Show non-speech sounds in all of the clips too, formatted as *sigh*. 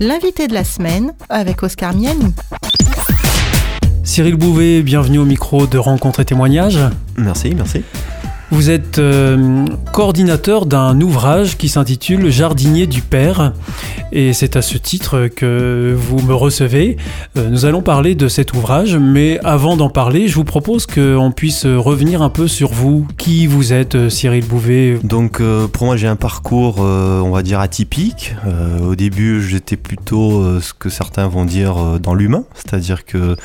L'invité de la semaine avec Oscar Miani. Cyril Bouvet, bienvenue au micro de Rencontres et témoignages. Merci, merci. Vous êtes euh, coordinateur d'un ouvrage qui s'intitule Jardinier du Père et c'est à ce titre que vous me recevez. Euh, nous allons parler de cet ouvrage, mais avant d'en parler, je vous propose qu'on puisse revenir un peu sur vous. Qui vous êtes, euh, Cyril Bouvet Donc pour moi j'ai un parcours, on va dire, atypique. au début j'étais plutôt ce que certains vont dire dans l'humain, c'est-à-dire que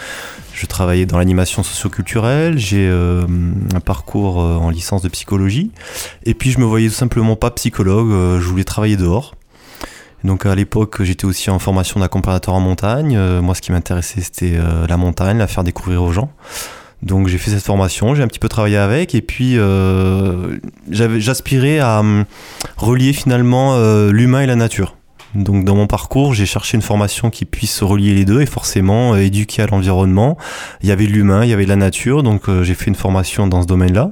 je travaillais dans l'animation socioculturelle, j'ai euh, un parcours euh, en licence de psychologie, et puis je me voyais tout simplement pas psychologue, euh, je voulais travailler dehors. Donc à l'époque, j'étais aussi en formation d'accompagnateur en montagne. moi, ce qui m'intéressait, c'était la montagne, la faire découvrir aux gens. Donc j'ai fait cette formation, j'ai un petit peu travaillé avec, et puis j'aspirais à hum, relier finalement l'humain et la nature. Donc dans mon parcours, j'ai cherché une formation qui puisse relier les deux et forcément euh, éduquer à l'environnement. Il y avait l'humain, il y avait la nature, donc euh, j'ai fait une formation dans ce domaine-là.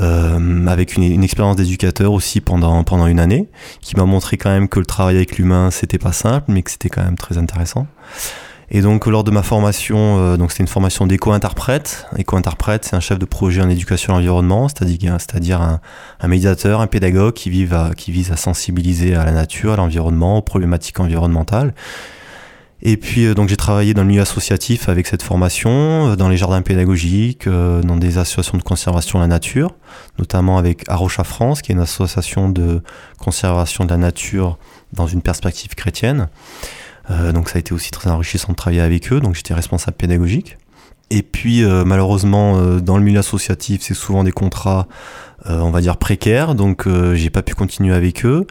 Euh, avec une, expérience d'éducateur aussi pendant, pendant une année, qui m'a montré quand même que le travail avec l'humain, c'était pas simple, mais que c'était quand même très intéressant. Et donc lors de ma formation, euh, donc c'était une formation d'éco-interprète. Éco-interprète, c'est un chef de projet en éducation à l'environnement, c'est-à-dire, c'est-à-dire un, un, médiateur, un pédagogue qui, vise à, qui vise à sensibiliser à la nature, à l'environnement, aux problématiques environnementales. Et puis euh, donc j'ai travaillé dans le milieu associatif avec cette formation, euh, dans les jardins pédagogiques, dans des associations de conservation de la nature, notamment avec Arocha France, qui est une association de conservation de la nature dans une perspective chrétienne. Euh, donc ça a été aussi très enrichissant de travailler avec eux, donc j'étais responsable pédagogique. Et puis euh, malheureusement euh, dans le milieu associatif c'est souvent des contrats on va dire précaires, donc j'ai pas pu continuer avec eux.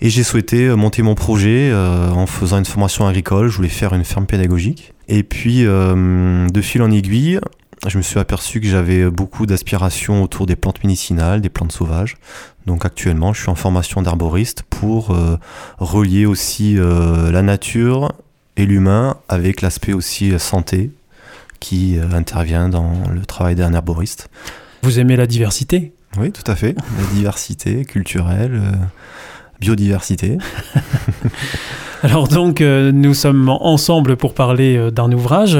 Et j'ai souhaité monter mon projet en faisant une formation agricole, je voulais faire une ferme pédagogique. Et puis de fil en aiguille, je me suis aperçu que j'avais beaucoup d'aspirations autour des plantes médicinales, des plantes sauvages. Donc actuellement, je suis en formation d'arboriste pour euh, relier aussi euh, la nature et l'humain avec l'aspect aussi euh, santé qui intervient dans le travail d'un arboriste. Vous aimez la diversité? Oui, tout à fait. La diversité culturelle, biodiversité. *laughs* Alors donc, euh, nous sommes ensemble pour parler euh, d'un ouvrage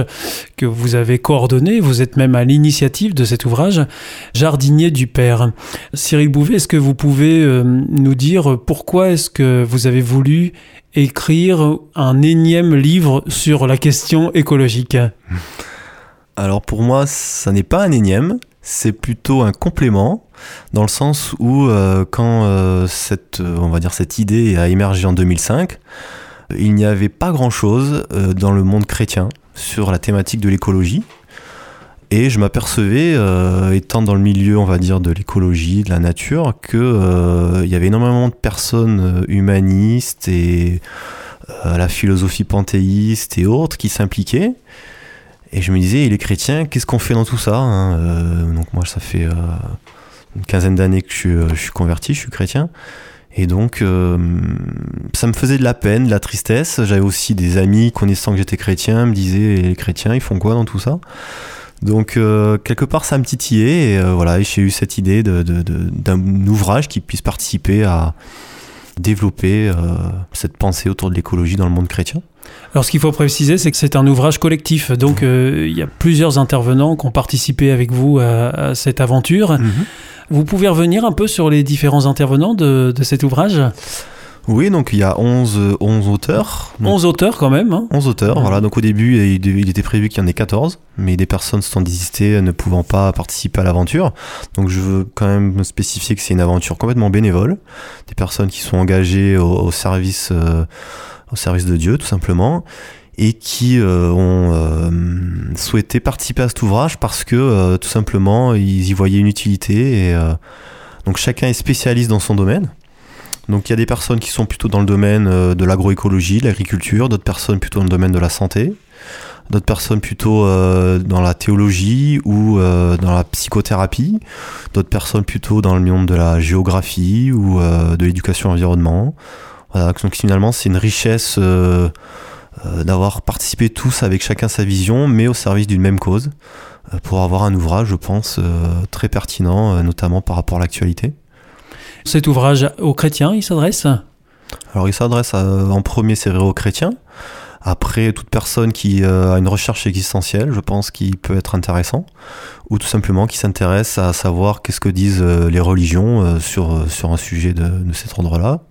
que vous avez coordonné. Vous êtes même à l'initiative de cet ouvrage, Jardinier du Père. Cyril Bouvet, est-ce que vous pouvez euh, nous dire pourquoi est-ce que vous avez voulu écrire un énième livre sur la question écologique? Alors pour moi, ça n'est pas un énième, c'est plutôt un complément dans le sens où quand cette on va dire cette idée a émergé en 2005 il n'y avait pas grand-chose euh, dans le monde chrétien sur la thématique de l'écologie. Et je m'apercevais, euh, étant dans le milieu, on va dire, de l'écologie, de la nature, qu'il euh, y avait énormément de personnes humanistes et à la philosophie panthéiste et autres qui s'impliquaient. Et je me disais, et les chrétiens, qu'est-ce qu'on fait dans tout ça hein Donc moi, ça fait une quinzaine d'années que je suis converti, je suis chrétien. Et donc, euh, ça me faisait de la peine, de la tristesse. J'avais aussi des amis connaissant que j'étais chrétien, me disaient les chrétiens, ils font quoi dans tout ça? Donc, euh, quelque part, ça me titillait. Et euh, voilà, j'ai eu cette idée d'un de, ouvrage qui puisse participer à développer cette pensée autour de l'écologie dans le monde chrétien. Alors ce qu'il faut préciser, c'est que c'est un ouvrage collectif. Donc il y a plusieurs intervenants qui ont participé avec vous à, cette aventure. Mhm. Vous pouvez revenir un peu sur les différents intervenants de, cet ouvrage? Oui, donc il y a 11, 11 auteurs. 11 auteurs quand même. 11 hein. auteurs, voilà. Donc au début, il, était prévu qu'il y en ait 14, mais des personnes se sont désistées ne pouvant pas participer à l'aventure. Donc je veux quand même spécifier que c'est une aventure complètement bénévole. Des personnes qui sont engagées au, service, euh, au service de Dieu, tout simplement et qui euh, ont euh, souhaité participer à cet ouvrage parce que euh, tout simplement ils y voyaient une utilité et donc chacun est spécialiste dans son domaine. Donc il y a des personnes qui sont plutôt dans le domaine de l'agroécologie, de l'agriculture, d'autres personnes plutôt dans le domaine de la santé, d'autres personnes plutôt dans la théologie ou dans la psychothérapie, d'autres personnes plutôt dans le monde de la géographie ou de l'éducation environnement. Voilà, donc finalement c'est une richesse euh, d'avoir participé tous avec chacun sa vision, mais au service d'une même cause, euh, pour avoir un ouvrage, je pense, euh, très pertinent, notamment par rapport à l'actualité. Cet ouvrage aux chrétiens, il s'adresse? Alors il s'adresse en premier, c'est vrai, aux chrétiens. Après, toute personne qui a une recherche existentielle, je pense qu'il peut être intéressant. Ou tout simplement qui s'intéresse à savoir qu'est-ce que disent les religions sur, sur un sujet de, de cet ordre-là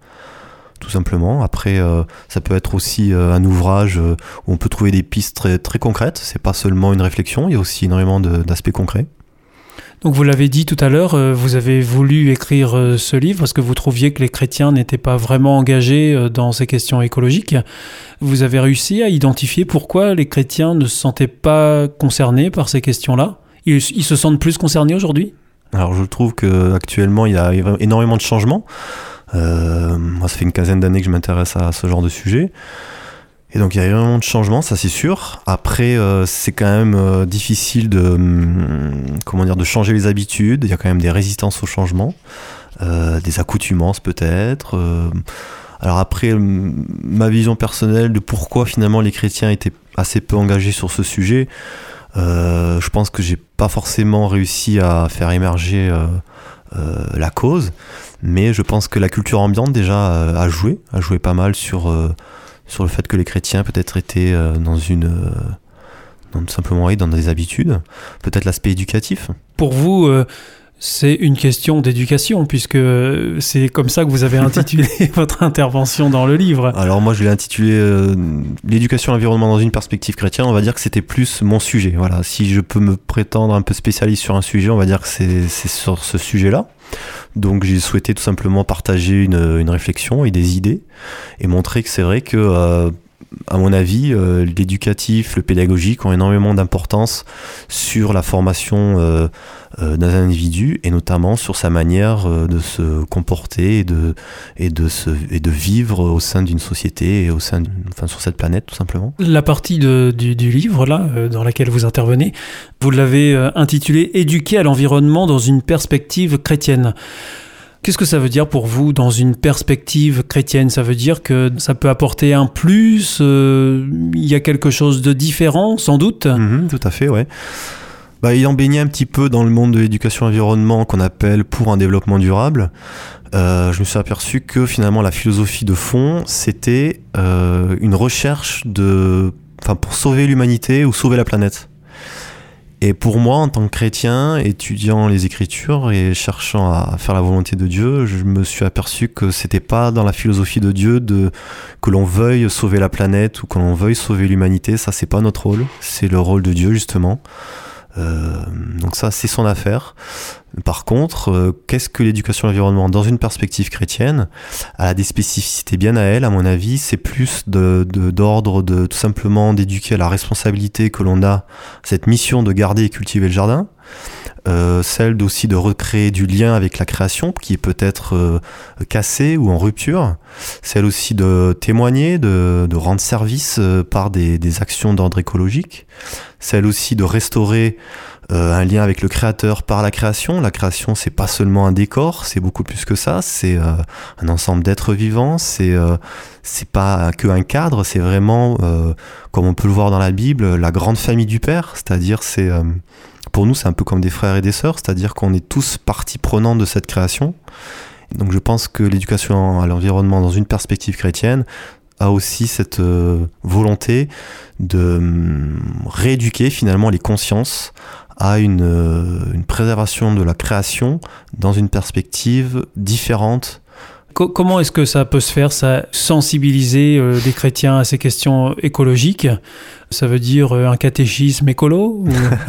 tout simplement. Après, euh, ça peut être aussi euh, un ouvrage euh, où on peut trouver des pistes très, très concrètes. C'est pas seulement une réflexion, il y a aussi énormément d'aspects concrets. Donc vous l'avez dit tout à l'heure, vous avez voulu écrire ce livre parce que vous trouviez que les chrétiens n'étaient pas vraiment engagés dans ces questions écologiques. Vous avez réussi à identifier pourquoi les chrétiens ne se sentaient pas concernés par ces questions-là? Ils, ils se sentent plus concernés aujourd'hui? Alors je trouve qu'actuellement il y a énormément de changements. Euh, moi, ça fait une quinzaine d'années que je m'intéresse à ce genre de sujet. Et donc il y a énormément de changements, ça c'est sûr. Après, euh, c'est quand même euh, difficile de hum, comment dire de changer les habitudes. Il y a quand même des résistances au changement, des accoutumances peut-être. alors après, hum, ma vision personnelle de pourquoi finalement les chrétiens étaient assez peu engagés sur ce sujet, je pense que j'ai pas forcément réussi à faire émerger la cause. Mais je pense que la culture ambiante déjà euh, a joué, a joué pas mal sur, euh, sur le fait que les chrétiens peut-être étaient euh, dans une... Dans, simplement dans des habitudes, peut-être l'aspect éducatif. Pour vous, c'est une question d'éducation, puisque c'est comme ça que vous avez intitulé *laughs* votre intervention dans le livre. Alors moi, je l'ai intitulé L'éducation à l'environnement dans une perspective chrétienne. On va dire que c'était plus mon sujet. Voilà, si je peux me prétendre un peu spécialiste sur un sujet, on va dire que c'est sur ce sujet-là. Donc j'ai souhaité tout simplement partager une, réflexion et des idées et montrer que c'est vrai que, euh, à mon avis, euh, l'éducatif, le pédagogique ont énormément d'importance sur la formation euh, euh, d'un individu et notamment sur sa manière de se comporter et de, se, vivre au sein d'une société et au sein enfin, sur cette planète tout simplement. La partie du, du, livre là dans laquelle vous intervenez, vous l'avez intitulé Éduquer à l'environnement dans une perspective chrétienne. Qu'est-ce que ça veut dire pour vous dans une perspective chrétienne? Ça veut dire que ça peut apporter un plus Il y a quelque chose de différent, sans doute? Mm-hmm, Tout à fait, ouais. Bah, ayant baigné un petit peu dans le monde de l'éducation environnement qu'on appelle pour un développement durable, euh, je me suis aperçu que finalement la philosophie de fond, c'était euh, une recherche de, pour sauver l'humanité ou sauver la planète. Et pour moi, en tant que chrétien, étudiant les Écritures et cherchant à faire la volonté de Dieu, je me suis aperçu que c'était pas dans la philosophie de Dieu de que l'on veuille sauver la planète ou que l'on veuille sauver l'humanité. Ça, c'est pas notre rôle. C'est le rôle de Dieu justement. Euh, donc ça, c'est son affaire. Par contre, euh, qu'est-ce que l'éducation à l'environnement dans une perspective chrétienne a des spécificités bien à elle, à mon avis. C'est plus d'ordre de, tout simplement d'éduquer à la responsabilité que l'on a, cette mission de garder et cultiver le jardin. Euh, celle aussi de recréer du lien avec la création qui est peut-être euh, cassée ou en rupture, celle aussi de témoigner, de, rendre service euh, par des, actions d'ordre écologique, celle aussi de restaurer un lien avec le créateur par la création. La création, c'est pas seulement un décor, c'est beaucoup plus que ça. C'est un ensemble d'êtres vivants. C'est euh, c'est pas que un cadre. C'est vraiment, comme on peut le voir dans la Bible, la grande famille du Père. C'est-à-dire, c'est pour nous, c'est un peu comme des frères et des sœurs. C'est-à-dire qu'on est tous partie prenante de cette création. Donc, je pense que l'éducation à l'environnement dans une perspective chrétienne, a aussi cette volonté de hum, rééduquer finalement les consciences à une, euh, une préservation de la création dans une perspective différente Comment est-ce que ça peut se faire, ça sensibiliser euh, les chrétiens à ces questions écologiques? Ça veut dire euh, un catéchisme écolo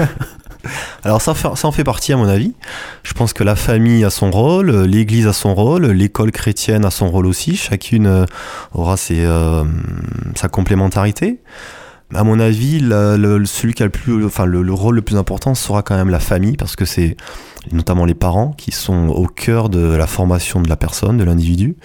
*laughs* Alors ça, en fait partie à mon avis. Je pense que la famille a son rôle, l'Église a son rôle, l'école chrétienne a son rôle aussi. Chacune aura ses, sa complémentarité à mon avis, le, celui qui a le plus, enfin le, rôle le plus important sera quand même la famille, parce que c'est notamment les parents qui sont au cœur de la formation de la personne, de l'individu,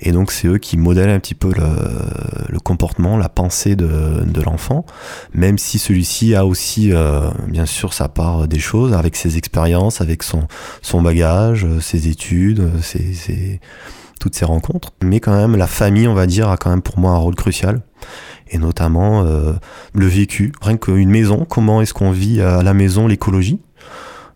et donc c'est eux qui modèlent un petit peu le, comportement, la pensée de, de l'enfant, même si celui-ci a aussi, euh, bien sûr, sa part des choses, avec ses expériences, avec son, son bagage, ses études, ses, ses, toutes ses rencontres, mais quand même la famille, on va dire, a quand même pour moi un rôle crucial et notamment euh, le vécu, rien qu'une maison, comment est-ce qu'on vit à la maison l'écologie?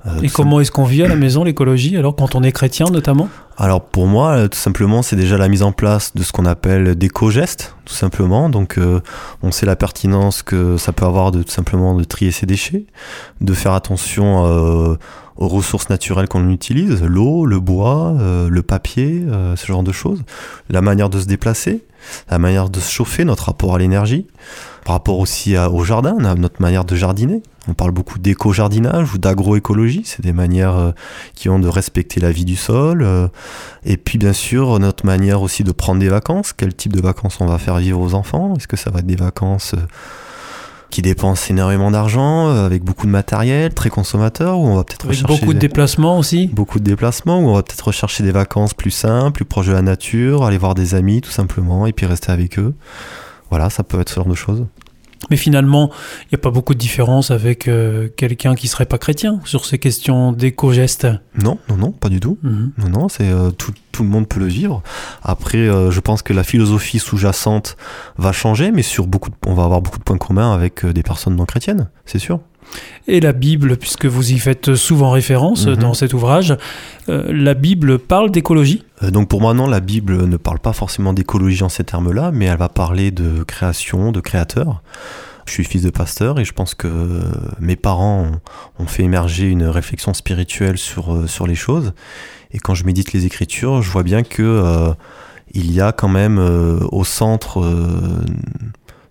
Euh, et comment est-ce qu'on vit à la maison l'écologie alors quand on est chrétien notamment? Alors pour moi, euh, tout simplement, c'est déjà la mise en place de ce qu'on appelle d'éco-gestes, tout simplement. Donc euh, on sait la pertinence que ça peut avoir de tout simplement de trier ses déchets, de faire attention euh, aux ressources naturelles qu'on utilise, l'eau, le bois, le papier, ce genre de choses, la manière de se déplacer, la manière de se chauffer, notre rapport à l'énergie, par rapport aussi au jardin, notre manière de jardiner. On parle beaucoup d'éco-jardinage ou d'agroécologie, c'est des manières euh, qui ont de respecter la vie du sol. Euh, et puis bien sûr, notre manière aussi de prendre des vacances. Quel type de vacances on va faire vivre aux enfants? Est-ce que ça va être des vacances euh, qui dépensent énormément d'argent, avec beaucoup de matériel, très consommateur, ou on va peut-être rechercher beaucoup de déplacements aussi. Beaucoup de déplacements, ou on va peut-être rechercher des vacances plus simples, plus proches de la nature, aller voir des amis tout simplement, et puis rester avec eux. Voilà, ça peut être ce genre de choses. Mais finalement, il n'y a pas beaucoup de différence avec euh, quelqu'un qui serait pas chrétien sur ces questions d'éco-gestes. Non, non, non, pas du tout. Mhm. Non, non, c'est euh, tout, tout, le monde peut le vivre. Après, euh, je pense que la philosophie sous-jacente va changer, mais sur beaucoup, on va avoir beaucoup de points communs avec des personnes non chrétiennes, c'est sûr et la Bible, puisque vous y faites souvent référence mhm. dans cet ouvrage. Euh, la Bible parle d'écologie? Euh, Donc pour moi non, la Bible ne parle pas forcément d'écologie en ces termes-là, mais elle va parler de création, de créateur. Je suis fils de pasteur et je pense que mes parents ont, fait émerger une réflexion spirituelle sur, euh, sur les choses. Et quand je médite les Écritures, je vois bien que il y a quand même au centre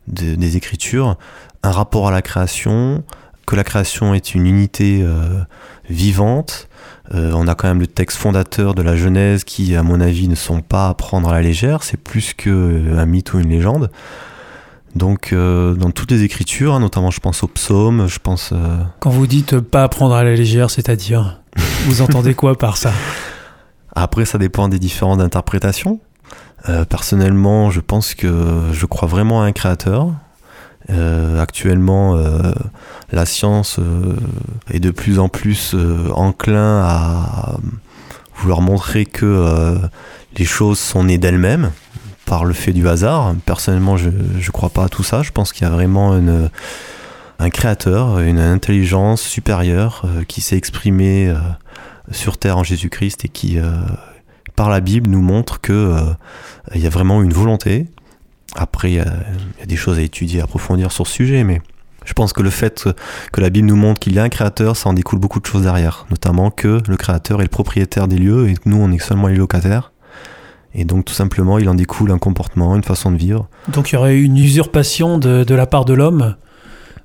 des Écritures un rapport à la création, que la création est une unité euh, vivante. Euh, on a quand même le texte fondateur de la Genèse qui, à mon avis, ne sont pas à prendre à la légère. C'est plus qu'un euh, mythe ou une légende. Donc, dans toutes les écritures, hein, notamment je pense aux psaumes, je pense. Quand vous dites pas à prendre à la légère, c'est-à-dire, *laughs* vous entendez quoi par ça? Après, ça dépend des différentes interprétations. personnellement, je pense que je crois vraiment à un créateur. Actuellement, la science euh, est de plus en plus euh, enclin à vouloir montrer que euh, les choses sont nées d'elles-mêmes par le fait du hasard. Personnellement, je ne crois pas à tout ça. Je pense qu'il y a vraiment un créateur, une intelligence supérieure qui s'est exprimée sur Terre en Jésus-Christ et qui, par la Bible, nous montre que il y a vraiment une volonté. Après, il y, a des choses à étudier, à approfondir sur ce sujet, mais je pense que le fait que la Bible nous montre qu'il y a un créateur, ça en découle beaucoup de choses derrière. Notamment que le créateur est le propriétaire des lieux et que nous, on est seulement les locataires. Et donc, tout simplement, il en découle un comportement, une façon de vivre. Donc, il y aurait une usurpation de, la part de l'homme?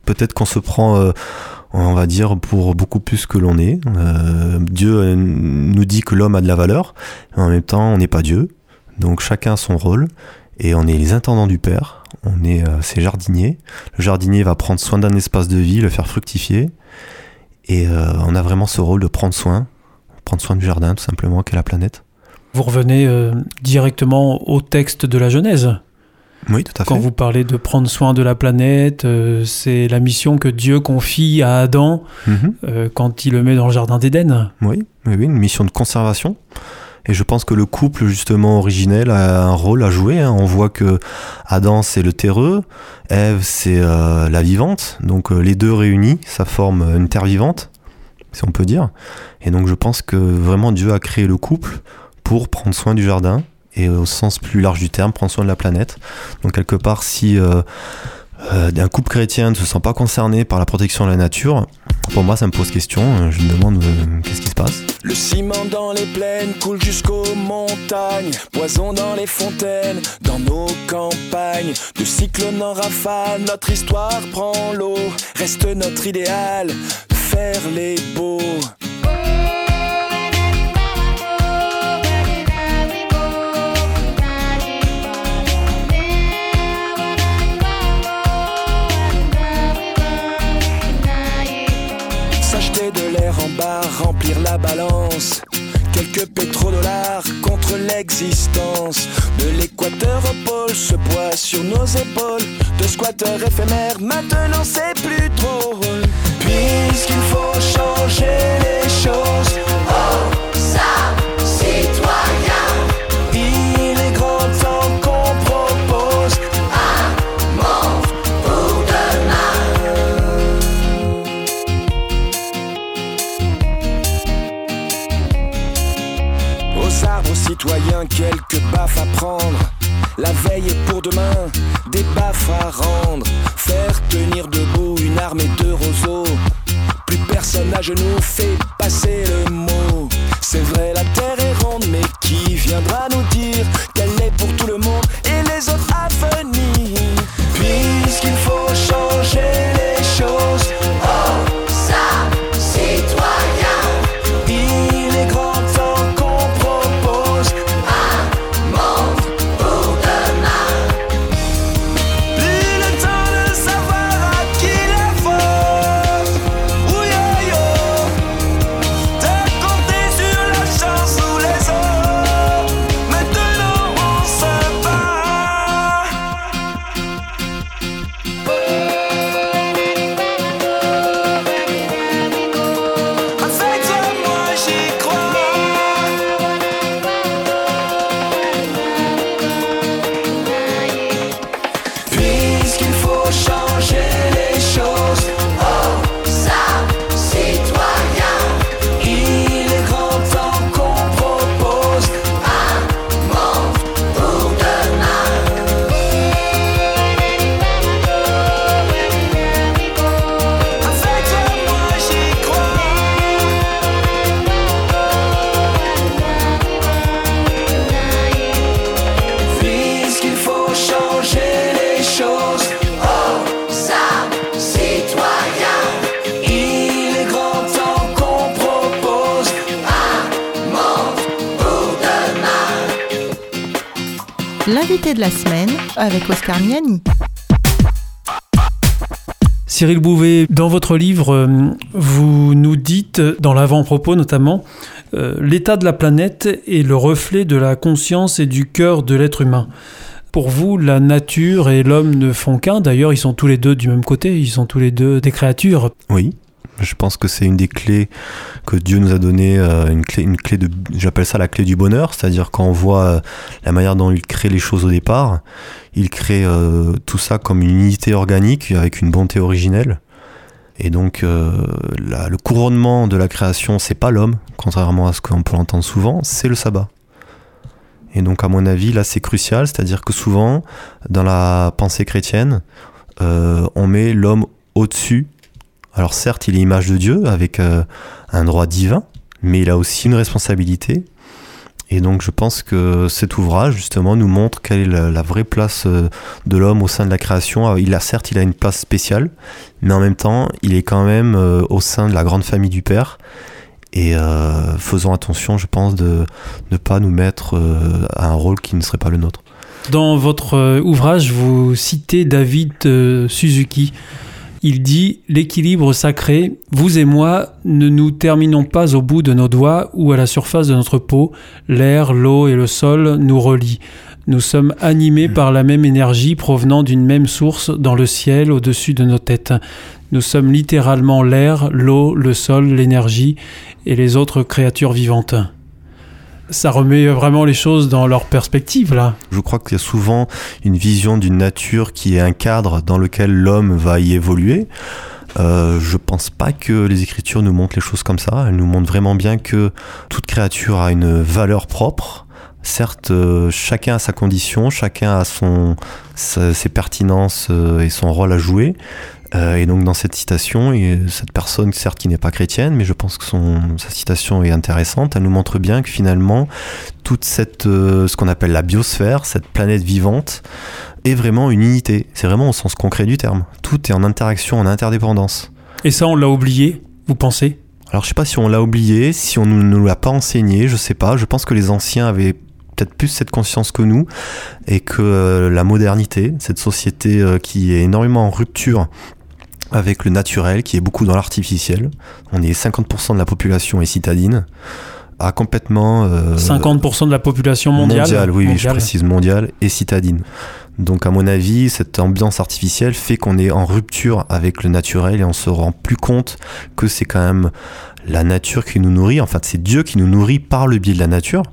Peut-être qu'on se prend, euh, on va dire, pour beaucoup plus que l'on est. Euh, Dieu euh, nous dit que l'homme a de la valeur, mais en même temps, on n'est pas Dieu. Donc, chacun a son rôle. Et on est les intendants du Père on est euh, ses jardiniers. Le jardinier va prendre soin d'un espace de vie, le faire fructifier. Et euh, on a vraiment ce rôle de prendre soin, prendre soin du jardin tout simplement, qu'est la planète. Vous revenez euh, directement au texte de la Genèse. Oui, tout à fait. Quand vous parlez de prendre soin de la planète, c'est la mission que Dieu confie à Adam mhm. quand il le met dans le jardin d'Éden. Oui, oui, une mission de conservation. Et je pense que le couple justement originel a un rôle à jouer. Hein. On voit que Adam c'est le terreux, Ève c'est euh, la vivante. Donc euh, les deux réunis, ça forme une terre vivante, si on peut dire. Et donc je pense que vraiment Dieu a créé le couple pour prendre soin du jardin et au sens plus large du terme, prendre soin de la planète. Donc quelque part, si euh, euh, un couple chrétien ne se sent pas concerné par la protection de la nature, pour moi ça me pose question, euh, je me demande euh, qu'est-ce qui se passe. Le ciment dans les plaines coule jusqu'aux montagnes, poison dans les fontaines, dans nos campagnes, de cyclone en rafale, notre histoire prend l'eau, reste notre idéal, faire les beaux. Remplir la balance. Quelques pétrodollars contre l'existence. De l'équateur au pôle, ce poids sur nos épaules. De squatteurs éphémères, maintenant c'est plus drôle. Puisqu'il faut changer les choses. Citoyen, quelques baffes à prendre. La veille est pour demain, des baffes à rendre. Faire tenir debout une armée de roseaux. Plus personne à genoux fait passer le mot. C'est vrai, la terre est ronde, mais qui viendra nous L'invité de la semaine avec Oscar Miani. Cyril Bouvet, dans votre livre, euh, vous nous dites, dans l'avant-propos notamment, euh, l'état de la planète est le reflet de la conscience et du cœur de l'être humain. Pour vous, la nature et l'homme ne font qu'un. D'ailleurs, ils sont tous les deux du même côté. Ils sont tous les deux des créatures. Oui, je pense que c'est une des clés que Dieu nous a donné, euh, une clé, une clé de, j'appelle ça la clé du bonheur, c'est-à-dire quand on voit euh, la manière dont il crée les choses au départ, il crée euh, tout ça comme une unité organique avec une bonté originelle. Et donc le couronnement de la création, c'est pas l'homme, contrairement à ce qu'on peut entendre souvent, c'est le sabbat. Et donc à mon avis, là c'est crucial, c'est-à-dire que souvent, dans la pensée chrétienne, on met l'homme au-dessus alors certes, il est image de Dieu avec euh, un droit divin, mais il a aussi une responsabilité. Et donc je pense que cet ouvrage justement nous montre quelle est la, vraie place euh, de l'homme au sein de la création. Il a certes il a une place spéciale, mais en même temps il est quand même euh, au sein de la grande famille du Père. Et euh, faisons attention, je pense, de ne pas nous mettre à un rôle qui ne serait pas le nôtre. Dans votre ouvrage, vous citez David Suzuki. Il dit L'équilibre sacré, vous et moi, ne nous terminons pas au bout de nos doigts ou à la surface de notre peau. L'air, l'eau et le sol nous relient. Nous sommes animés par la même énergie provenant d'une même source dans le ciel au-dessus de nos têtes. Nous sommes littéralement l'air, l'eau, le sol, l'énergie et les autres créatures vivantes. Ça remet vraiment les choses dans leur perspective, là. Je crois qu'il y a souvent une vision d'une nature qui est un cadre dans lequel l'homme va y évoluer. Euh, je pense pas que les Écritures nous montrent les choses comme ça. Elles nous montrent vraiment bien que toute créature a une valeur propre. Certes, euh, chacun a sa condition, chacun a son, ses pertinences euh, et son rôle à jouer. Euh, et donc dans cette citation, et cette personne, certes qui n'est pas chrétienne, mais je pense que son, sa citation est intéressante, elle nous montre bien que finalement, toute cette, euh, ce qu'on appelle la biosphère, cette planète vivante, est vraiment une unité. C'est vraiment au sens concret du terme. Tout est en interaction, en interdépendance. Et ça, on l'a oublié, vous pensez? Alors je sais pas si on l'a oublié, si on ne nous l'a pas enseigné, je sais pas. Je pense que les anciens avaient peut-être plus cette conscience que nous et que euh, la modernité, cette société qui est énormément en rupture avec le naturel, qui est beaucoup dans l'artificiel, on est 50% de la population est citadine, a complètement... euh, 50% de la population mondiale oui, oui, je mondiale. précise mondiale et citadine. Donc à mon avis, cette ambiance artificielle fait qu'on est en rupture avec le naturel et on se rend plus compte que c'est quand même la nature qui nous nourrit. En fait, c'est Dieu qui nous nourrit par le biais de la nature.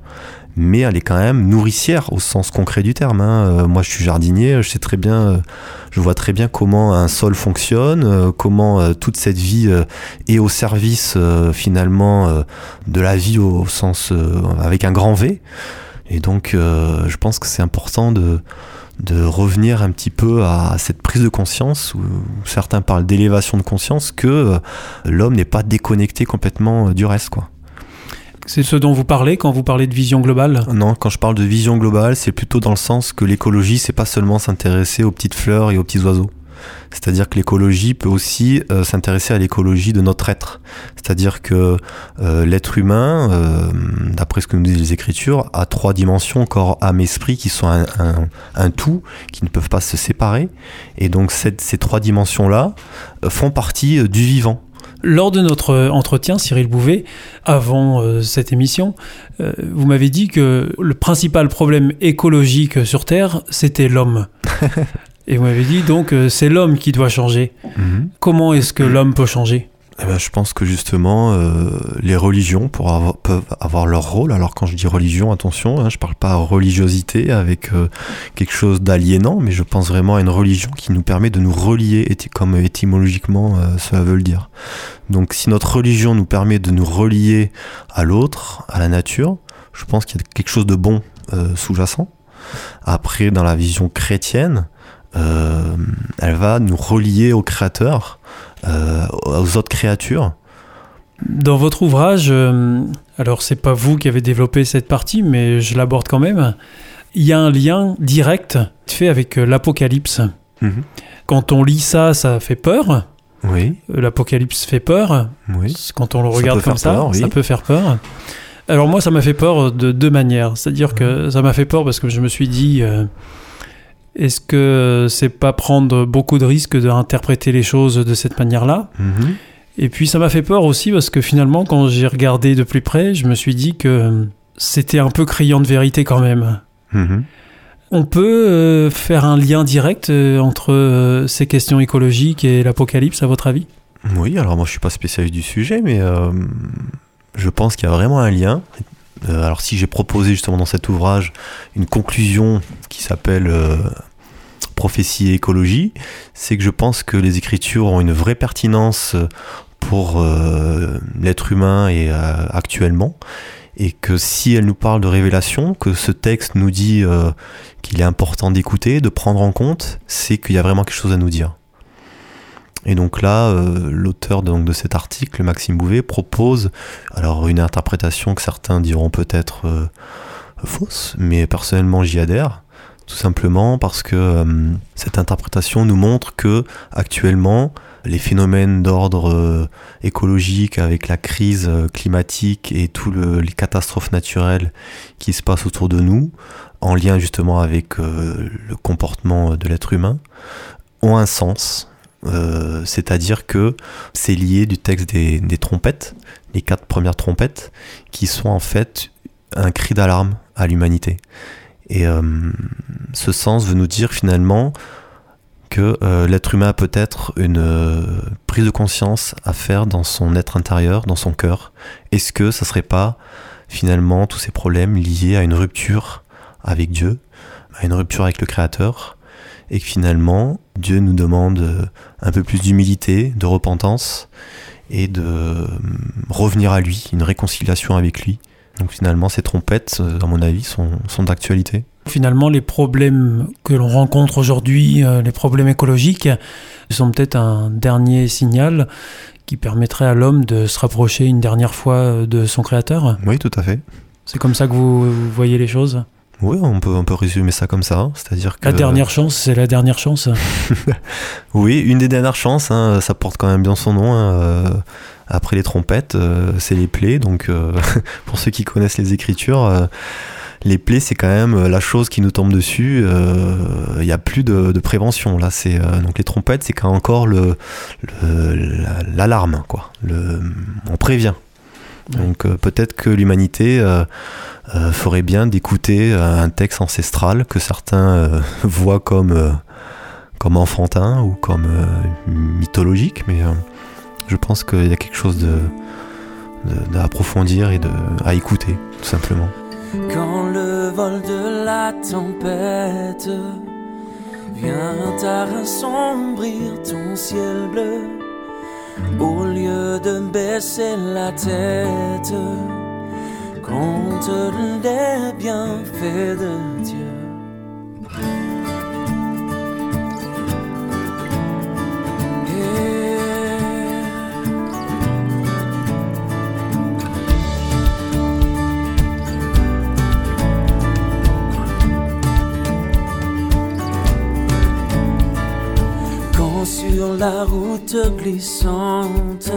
Mais elle est quand même nourricière au sens concret du terme. hein. Euh, moi, je suis jardinier, je sais très bien, euh, je vois très bien comment un sol fonctionne, euh, comment toute cette vie est au service finalement de la vie au, au sens avec un grand V. Et donc, je pense que c'est important de de revenir un petit peu à cette prise de conscience où certains parlent d'élévation de conscience que l'homme n'est pas déconnecté complètement du reste quoi. C'est ce dont vous parlez quand vous parlez de vision globale? Non, quand je parle de vision globale, c'est plutôt dans le sens que l'écologie, c'est pas seulement s'intéresser aux petites fleurs et aux petits oiseaux. C'est-à-dire que l'écologie peut aussi euh, s'intéresser à l'écologie de notre être. C'est-à-dire que euh, l'être humain, euh, d'après ce que nous disent les Écritures, a trois dimensions, corps, âme, esprit, qui sont un, tout, qui ne peuvent pas se séparer. Et donc ces trois dimensions-là font partie du vivant. Lors de notre euh, entretien, Cyril Bouvet, avant euh, cette émission, euh, vous m'avez dit que le principal problème écologique sur Terre, c'était l'homme. *laughs* Et vous m'avez dit donc euh, c'est l'homme qui doit changer. Comment est-ce que l'homme peut changer? Eh ben, je pense que justement, euh, les religions peuvent avoir leur rôle. Alors quand je dis religion, attention, hein, je parle pas religiosité avec euh, quelque chose d'aliénant, mais je pense vraiment à une religion qui nous permet de nous relier, comme étymologiquement euh, cela veut le dire. Donc si notre religion nous permet de nous relier à l'autre, à la nature, je pense qu'il y a quelque chose de bon euh, sous-jacent. Après, dans la vision chrétienne, euh, elle va nous relier au Créateur, euh, aux autres créatures. Dans votre ouvrage, euh, alors c'est pas vous qui avez développé cette partie, mais je l'aborde quand même. Il y a un lien direct fait avec l'Apocalypse. Quand on lit ça, ça fait peur. Oui, L'Apocalypse fait peur. oui. Quand on le regarde comme ça, peur, oui. ça peut faire peur. Alors moi, ça m'a fait peur de deux manières. C'est-à-dire que ça m'a fait peur parce que je me suis dit, euh, est-ce que c'est pas prendre beaucoup de risques d'interpréter les choses de cette manière-là Mhm. Et puis ça m'a fait peur aussi parce que finalement, quand j'ai regardé de plus près, je me suis dit que c'était un peu criant de vérité quand même. Mhm. On peut euh, faire un lien direct euh, entre euh, ces questions écologiques et l'apocalypse, à votre avis? Oui, alors moi je suis pas spécialiste du sujet, mais je pense qu'il y a vraiment un lien. Euh, alors si j'ai proposé justement dans cet ouvrage une conclusion qui s'appelle euh, prophétie et écologie, c'est que je pense que les écritures ont une vraie pertinence pour euh, l'être humain et actuellement, et que si elles nous parlent de révélation, que ce texte nous dit qu'il est important d'écouter, de prendre en compte, c'est qu'il y a vraiment quelque chose à nous dire. Et donc là, euh, l'auteur de, cet article, Maxime Bouvet, propose alors une interprétation que certains diront peut-être euh, fausse, mais personnellement j'y adhère, tout simplement parce que euh, cette interprétation nous montre que actuellement les phénomènes d'ordre écologique avec la crise climatique et toutes les catastrophes naturelles qui se passent autour de nous, en lien justement avec le comportement de l'être humain, ont un sens euh, c'est-à-dire que c'est lié du texte des, trompettes, les quatre premières trompettes, qui sont en fait un cri d'alarme à l'humanité. Et euh, ce sens veut nous dire finalement que euh, l'être humain a peut-être une prise de conscience à faire dans son être intérieur, dans son cœur. Est-ce que ça serait pas finalement tous ces problèmes liés à une rupture avec Dieu, à une rupture avec le Créateur, et que finalement Dieu nous demande euh, un peu plus d'humilité, de repentance et de euh, revenir à lui, une réconciliation avec lui. Donc finalement ces trompettes, euh, à mon avis, sont, sont d'actualité. Finalement, les problèmes que l'on rencontre aujourd'hui, euh, les problèmes écologiques, sont peut-être un dernier signal qui permettrait à l'homme de se rapprocher une dernière fois euh, de son créateur. Oui, tout à fait. C'est comme ça que vous voyez les choses? Oui, on peut, on peut résumer ça comme ça. C'est-à-dire que La dernière chance, c'est la dernière chance. *laughs* Oui, une des dernières chances, hein, ça porte quand même bien son nom. hein, euh, après les trompettes, euh, c'est les plaies. Donc, euh, *laughs* pour ceux qui connaissent les écritures, euh, les plaies, c'est quand même la chose qui nous tombe dessus. Il n'y a plus de, de prévention. Là, c'est donc les trompettes, c'est quand encore le le- la- l'alarme, quoi. Le, on prévient. Donc euh, peut-être que l'humanité euh, euh, ferait bien d'écouter un texte ancestral que certains *laughs* voient comme comme enfantin ou comme mythologique, mais je pense qu'il y a quelque chose de, de- d'approfondir et de, à écouter, tout simplement. Quand le vol de la tempête vient à assombrir ton ciel bleu, au lieu de baisser la tête, compte les bienfaits de Dieu. La route glissante,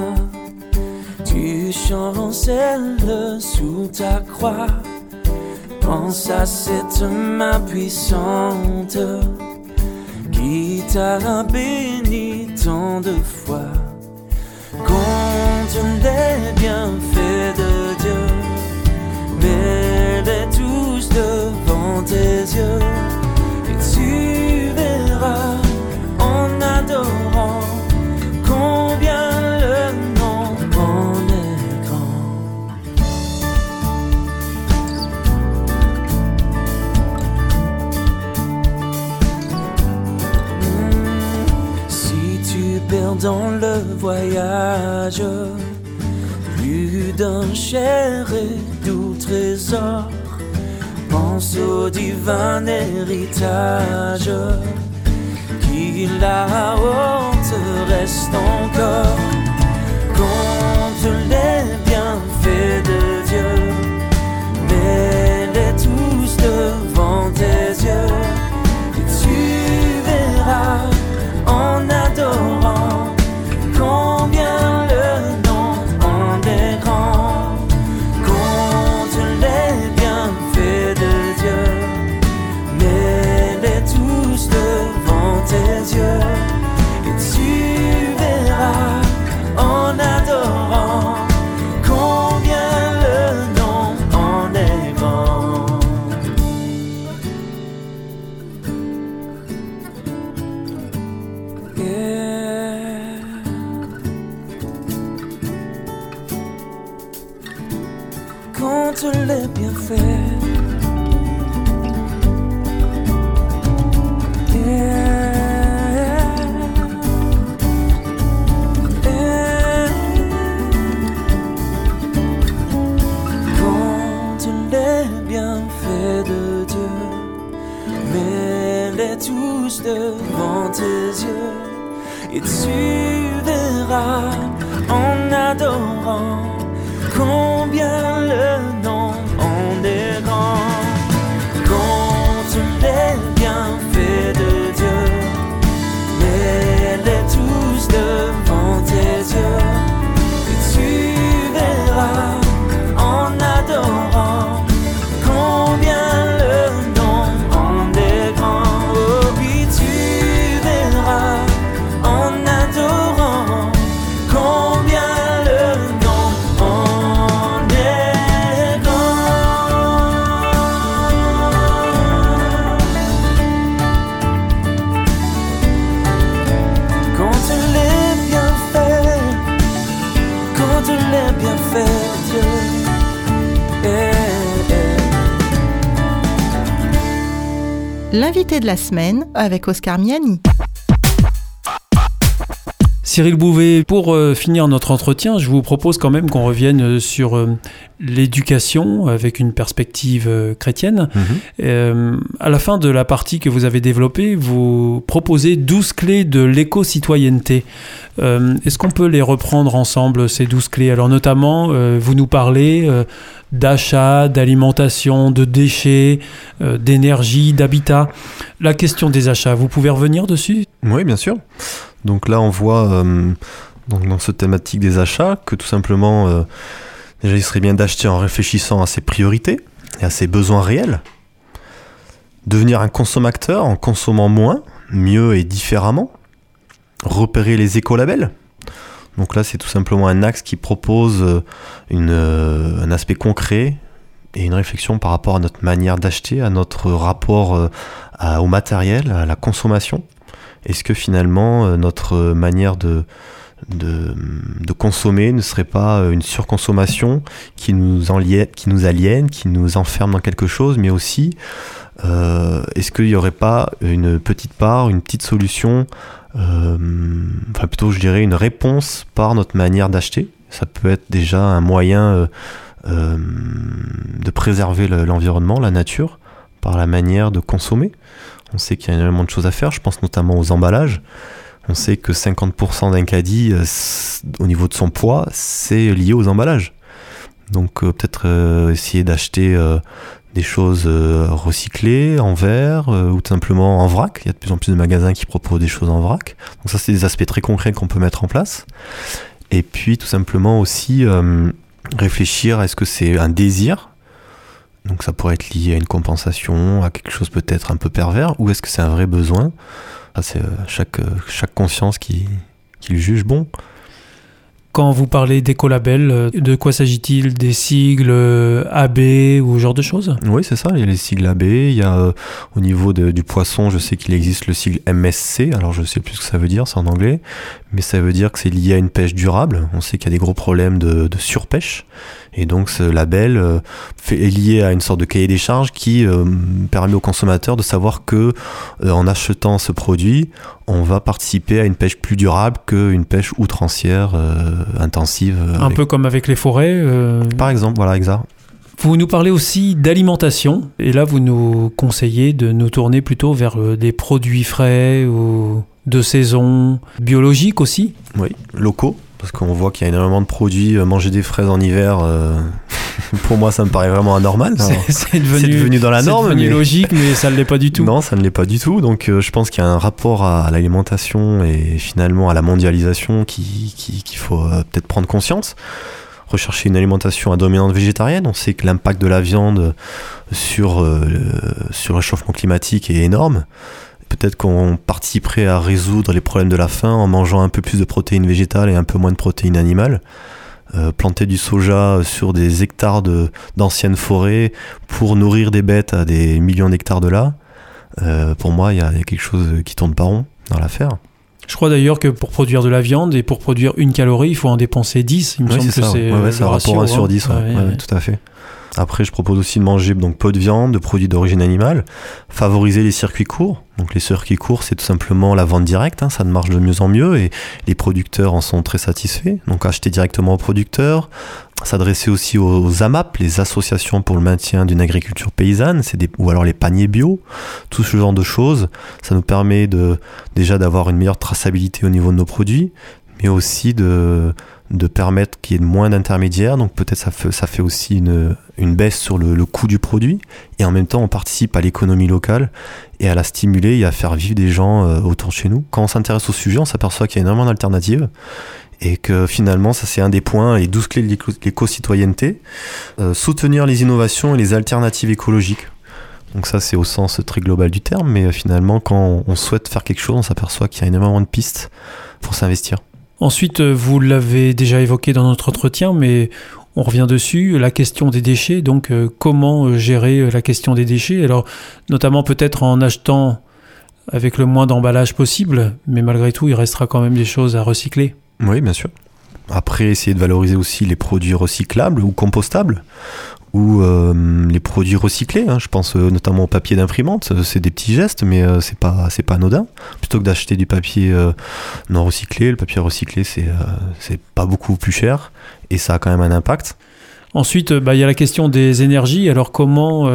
tu chancelles sous ta croix, pense à cette main puissante qui t'a béni tant de fois. Compte les bienfaits de Dieu, mets-les tous devant tes yeux, et tu verras dans le voyage. Plus d'un cher et doux trésor, pense au divin héritage. Qui là-haut te reste encore. Compte les bienfaits de Dieu, mets-les tous devant tes yeux, De la semaine avec Oscar Miani. Cyril Bouvet, pour euh, finir notre entretien, je vous propose quand même qu'on revienne euh, sur euh, l'éducation avec une perspective euh, chrétienne. Euh, à la fin de la partie que vous avez développée, vous proposez 12 clés de l'éco-citoyenneté. Est-ce qu'on peut les reprendre ensemble, ces 12 clés? Alors notamment, vous nous parlez d'achat, d'alimentation, de déchets, d'énergie, d'habitat. La question des achats, vous pouvez revenir dessus? Oui, bien sûr. Donc là, on voit euh, dans cette thématique des achats que tout simplement, euh, déjà, il serait bien d'acheter en réfléchissant à ses priorités et à ses besoins réels. Devenir un consommateur en consommant moins, mieux et différemment. Repérer les écolabels. Donc là, c'est tout simplement un axe qui propose euh, un aspect concret et une réflexion par rapport à notre manière d'acheter, à notre rapport au matériel, à la consommation. Est-ce que finalement euh, notre manière de, consommer ne serait pas une surconsommation qui nous, enliait, qui nous aliène, qui nous enferme dans quelque chose, mais aussi euh, est-ce qu'il n'y aurait pas une petite part, une petite solution, euh, enfin plutôt je dirais une réponse par notre manière d'acheter? Ça peut être déjà un moyen euh, euh, de préserver le- l'environnement, la nature, par la manière de consommer. On sait qu'il y a énormément de choses à faire, je pense notamment aux emballages. On sait que 50% d'un caddie, euh, au niveau de son poids, c'est lié aux emballages. Donc euh, peut-être euh, essayer d'acheter des choses recyclées en verre ou tout simplement en vrac. Il y a de plus en plus de magasins qui proposent des choses en vrac. Donc ça, c'est des aspects très concrets qu'on peut mettre en place. Et puis tout simplement aussi réfléchir à est-ce que c'est un désir donc ça pourrait être lié à une compensation, à quelque chose peut-être un peu pervers, ou est-ce que c'est un vrai besoin? C'est euh, chaque, euh, chaque conscience qui, qui le juge bon. Quand vous parlez d'écolabel, euh, de quoi s'agit-il? Des sigles AB ou ce genre de choses? Oui, c'est ça. Il y a les sigles AB. Il y a au niveau de- du poisson, je sais qu'il existe le sigle MSC. Alors je sais plus ce que ça veut dire, c'est en anglais, mais ça veut dire que c'est lié à une pêche durable. On sait qu'il y a des gros problèmes de, de surpêche, et donc ce label euh, fait- est lié à une sorte de cahier des charges qui euh, permet aux consommateurs de savoir que euh, en achetant ce produit, on va participer à une pêche plus durable qu'une pêche outrancière intensive. Un peu comme avec les forêts. Par exemple, voilà, exact. Vous nous parlez aussi d'alimentation, et là vous nous conseillez de nous tourner plutôt vers des produits frais ou de saison, biologiques aussi. Oui, locaux, parce qu'on voit qu'il y a énormément de produits. euh, Manger des fraises en hiver, euh, *laughs* pour moi, ça me paraît vraiment anormal. C'est- *laughs* C'est devenu, C'est devenu dans la c'est norme. devenu mais- logique, mais ça ne l'est pas du tout. Non, ça ne l'est pas du tout. Donc, euh, je pense qu'il y a un rapport à, à l'alimentation et finalement à la mondialisation qui- qui- qu'il faut euh, peut-être prendre conscience. Rechercher une alimentation à dominante végétarienne. On sait que l'impact de la viande sur, sur le réchauffement climatique est énorme. Peut-être qu'on participerait à résoudre les problèmes de la faim en mangeant un peu plus de protéines végétales et un peu moins de protéines animales. Euh, planter du soja sur des hectares de- d'anciennes forêts pour nourrir des bêtes à des millions d'hectares de là, euh, pour moi, il y, a il y a quelque chose qui tourne pas rond dans l'affaire. Je crois d'ailleurs que pour produire de la viande et pour produire une calorie, il faut en dépenser 10. Il me Oui, semble que ça. c'est ouais, le rapport ratio, 1 sur hein. 10, ouais, Ouais, ouais, ouais. ouais, tout à fait. Après, je propose aussi de manger donc peu de viande, de produits d'origine animale, favoriser les circuits courts. Donc les circuits courts, c'est tout simplement la vente directe, hein, ça marche de mieux en mieux et les producteurs en sont très satisfaits. Donc acheter directement aux producteurs, s'adresser aussi aux AMAP, les associations pour le maintien d'une agriculture paysanne, c'est des, ou alors les paniers bio, tout ce genre de choses. Ça nous permet de déjà d'avoir une meilleure traçabilité au niveau de nos produits, mais aussi de, de permettre qu'il y ait moins d'intermédiaires. Donc peut-être ça fait, ça fait aussi une, une baisse sur le, le coût du produit. Et en même temps, on participe à l'économie locale et à la stimuler et à faire vivre des gens euh, autour de chez nous. Quand on s'intéresse au sujet, on s'aperçoit qu'il y a énormément d'alternatives. Et que finalement, ça c'est un des points, les 12 clés de l'éco- l'éco-citoyenneté. Euh, soutenir les innovations et les alternatives écologiques. Donc ça c'est au sens très global du terme, mais euh, finalement quand on souhaite faire quelque chose, on s'aperçoit qu'il y a énormément de pistes pour s'investir. Ensuite, euh, vous l'avez déjà évoqué dans notre entretien, mais on revient dessus, la question des déchets. Donc, euh, comment euh, gérer la question des déchets? Alors, notamment peut-être en achetant avec le moins d'emballage possible, mais malgré tout, il restera quand même des choses à recycler. Oui, bien sûr. Après, essayer de valoriser aussi les produits recyclables ou compostables euh, les produits recyclés. hein. Je pense euh, notamment au papier d'imprimante. C'est des petits gestes, mais euh, c'est pas c'est pas anodin. Plutôt que d'acheter du papier non recyclé, le papier recyclé c'est c'est pas beaucoup plus cher et ça a quand même un impact. Ensuite, bah, il y a la question des énergies. Alors, comment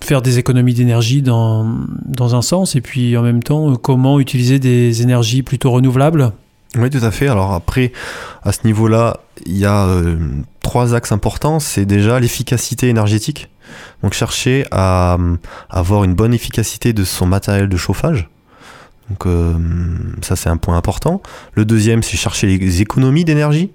faire des économies d'énergie dans, dans un sens, et puis en même temps, comment utiliser des énergies plutôt renouvelables? Oui, tout à fait. Alors après, à ce niveau-là, il y a euh, trois axes importants. C'est déjà l'efficacité énergétique. Donc chercher à, euh, avoir une bonne efficacité de son matériel de chauffage. Donc euh, ça c'est un point important. Le deuxième, c'est chercher les économies d'énergie.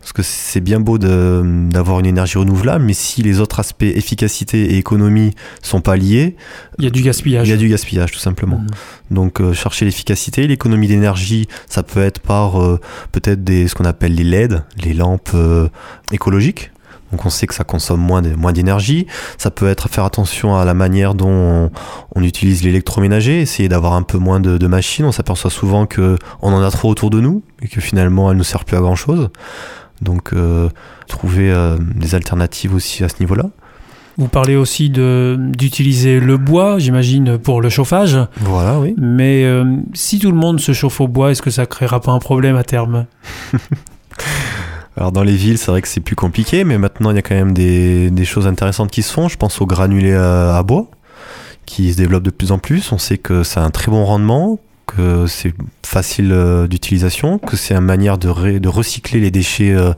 Parce que c'est bien beau d'avoir une énergie renouvelable, mais si les autres aspects efficacité et économie sont pas liés, Il y a du gaspillage. il y a du gaspillage tout simplement. Mhm. Donc euh, chercher l'efficacité, l'économie d'énergie, ça peut être par euh, peut-être des ce qu'on appelle les LED, les lampes euh, écologiques. Donc on sait que ça consomme moins d'énergie. Ça peut être faire attention à la manière dont on, on utilise l'électroménager, essayer d'avoir un peu moins de, de machines. On s'aperçoit souvent que on en a trop autour de nous et que finalement elles ne servent plus à grand chose. Donc euh, trouver euh, des alternatives aussi à ce niveau-là. Vous parlez aussi d'utiliser le bois, j'imagine, pour le chauffage. Voilà, oui. Mais euh, si tout le monde se chauffe au bois, est-ce que ça créera pas un problème à terme? *laughs* Alors dans les villes, c'est vrai que c'est plus compliqué, mais maintenant il y a quand même des, choses intéressantes qui se font. Je pense aux granulés à, bois qui se développent de plus en plus. On sait que ça a un très bon rendement, que c'est facile euh, d'utilisation, que c'est une manière de, recycler les déchets euh,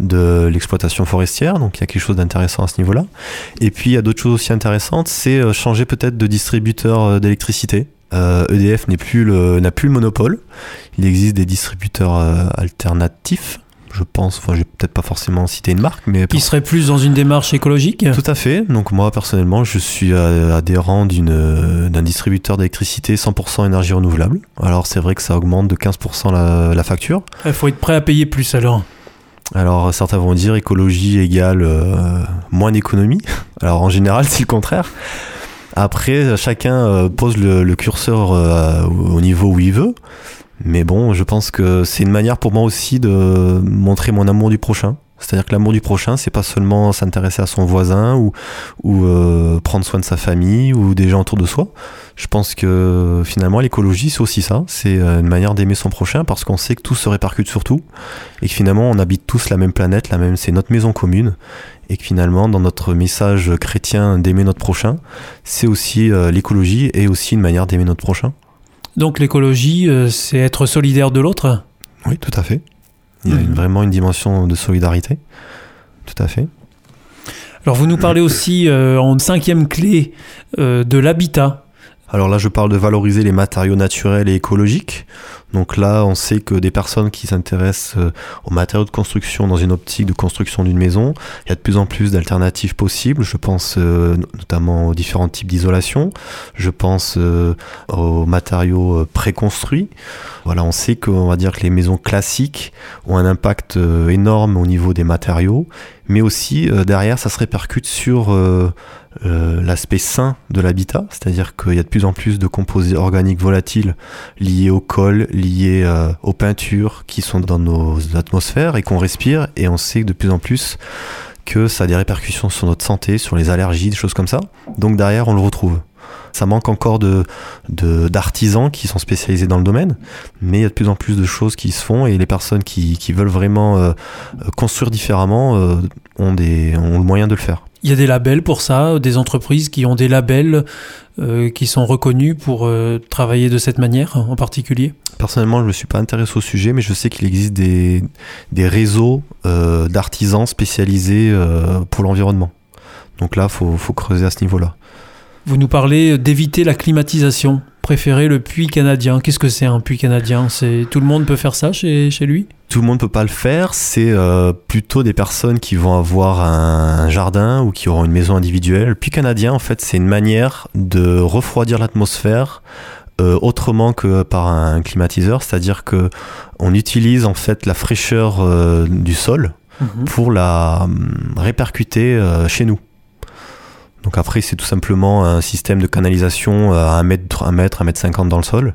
de l'exploitation forestière. Donc il y a quelque chose d'intéressant à ce niveau-là. Et puis il y a d'autres choses aussi intéressantes, c'est euh, changer peut-être de distributeur d'électricité. EDF plus le n'a plus le monopole. Il existe des distributeurs alternatifs je pense, enfin je vais peut-être pas forcément citer une marque, mais Qui serait plus dans une démarche écologique? Tout à fait. Donc moi personnellement, je suis euh, adhérent euh, d'un distributeur d'électricité 100% énergie renouvelable. Alors c'est vrai que ça augmente de 15% la, la facture. Il faut être prêt à payer plus alors. Alors certains vont dire écologie égale euh, moins d'économie. *laughs* Alors en général c'est le contraire. Après chacun pose le, le curseur euh, au niveau où il veut. Mais bon, je pense que c'est une manière pour moi aussi de montrer mon amour du prochain. C'est-à-dire que l'amour du prochain, c'est pas seulement s'intéresser à son voisin ou, ou euh, prendre soin de sa famille ou des gens autour de soi. Je pense que finalement l'écologie, c'est aussi ça. C'est euh, une manière d'aimer son prochain parce qu'on sait que tout se répercute sur tout et que finalement on habite tous la même planète, la même, c'est notre maison commune et que finalement dans notre message chrétien d'aimer notre prochain, c'est aussi euh, l'écologie et aussi une manière d'aimer notre prochain. Donc l'écologie, euh, c'est être solidaire de l'autre Oui, tout à fait. Il y a Mhm. une- vraiment une dimension de solidarité. Tout à fait. Alors vous nous parlez aussi euh, en cinquième clé euh, de l'habitat. Alors là, je parle de valoriser les matériaux naturels et écologiques. Donc là, on sait que des personnes qui s'intéressent euh, aux matériaux de construction dans une optique de construction d'une maison, il y a de plus en plus d'alternatives possibles. Je pense euh, notamment aux différents types d'isolation. Je pense euh, aux matériaux préconstruits. Voilà, on sait qu'on va dire que les maisons classiques ont un impact énorme au niveau des matériaux, mais aussi derrière, ça se répercute sur l'aspect sain de l'habitat, c'est-à-dire qu'il y a de plus en plus de composés organiques volatiles liés au col, liés euh, aux peintures qui sont dans nos atmosphères et qu'on respire, et on sait de plus en plus que ça a des répercussions sur notre santé, sur les allergies, des choses comme ça. Donc derrière, on le retrouve. Ça manque encore de d'artisans qui sont spécialisés dans le domaine, mais il y a de plus en plus de choses qui se font et les personnes qui, veulent vraiment euh, euh, construire différemment euh, ont le moyen de le faire. Il y a des labels pour ça, des entreprises qui ont des labels euh, qui sont reconnus pour euh, travailler de cette manière en particulier? Personnellement, je ne me suis pas intéressé au sujet, mais je sais qu'il existe des, des réseaux euh, d'artisans spécialisés pour l'environnement. Donc là, il faut, faut creuser à ce niveau-là. Vous nous parlez d'éviter la climatisation, préférer le puits canadien. Qu'est-ce que c'est un puits canadien? C'est Tout le monde peut faire ça chez, chez lui? Tout le monde peut pas le faire, c'est euh, plutôt des personnes qui vont avoir un jardin ou qui auront une maison individuelle. Le puits canadien, en fait, c'est une manière de refroidir l'atmosphère euh, autrement que par un climatiseur, c'est-à-dire que on utilise en fait la fraîcheur euh, du sol pour la hum, répercuter chez nous. Donc après, c'est tout simplement un système de canalisation euh, à 1 mètre, 1 mètre, 1 mètre 50 dans le sol